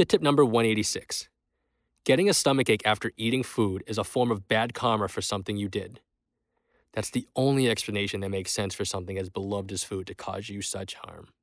Fit tip number 186 Getting a stomachache after eating food is a form of bad karma for something you did. That's the only explanation that makes sense for something as beloved as food to cause you such harm.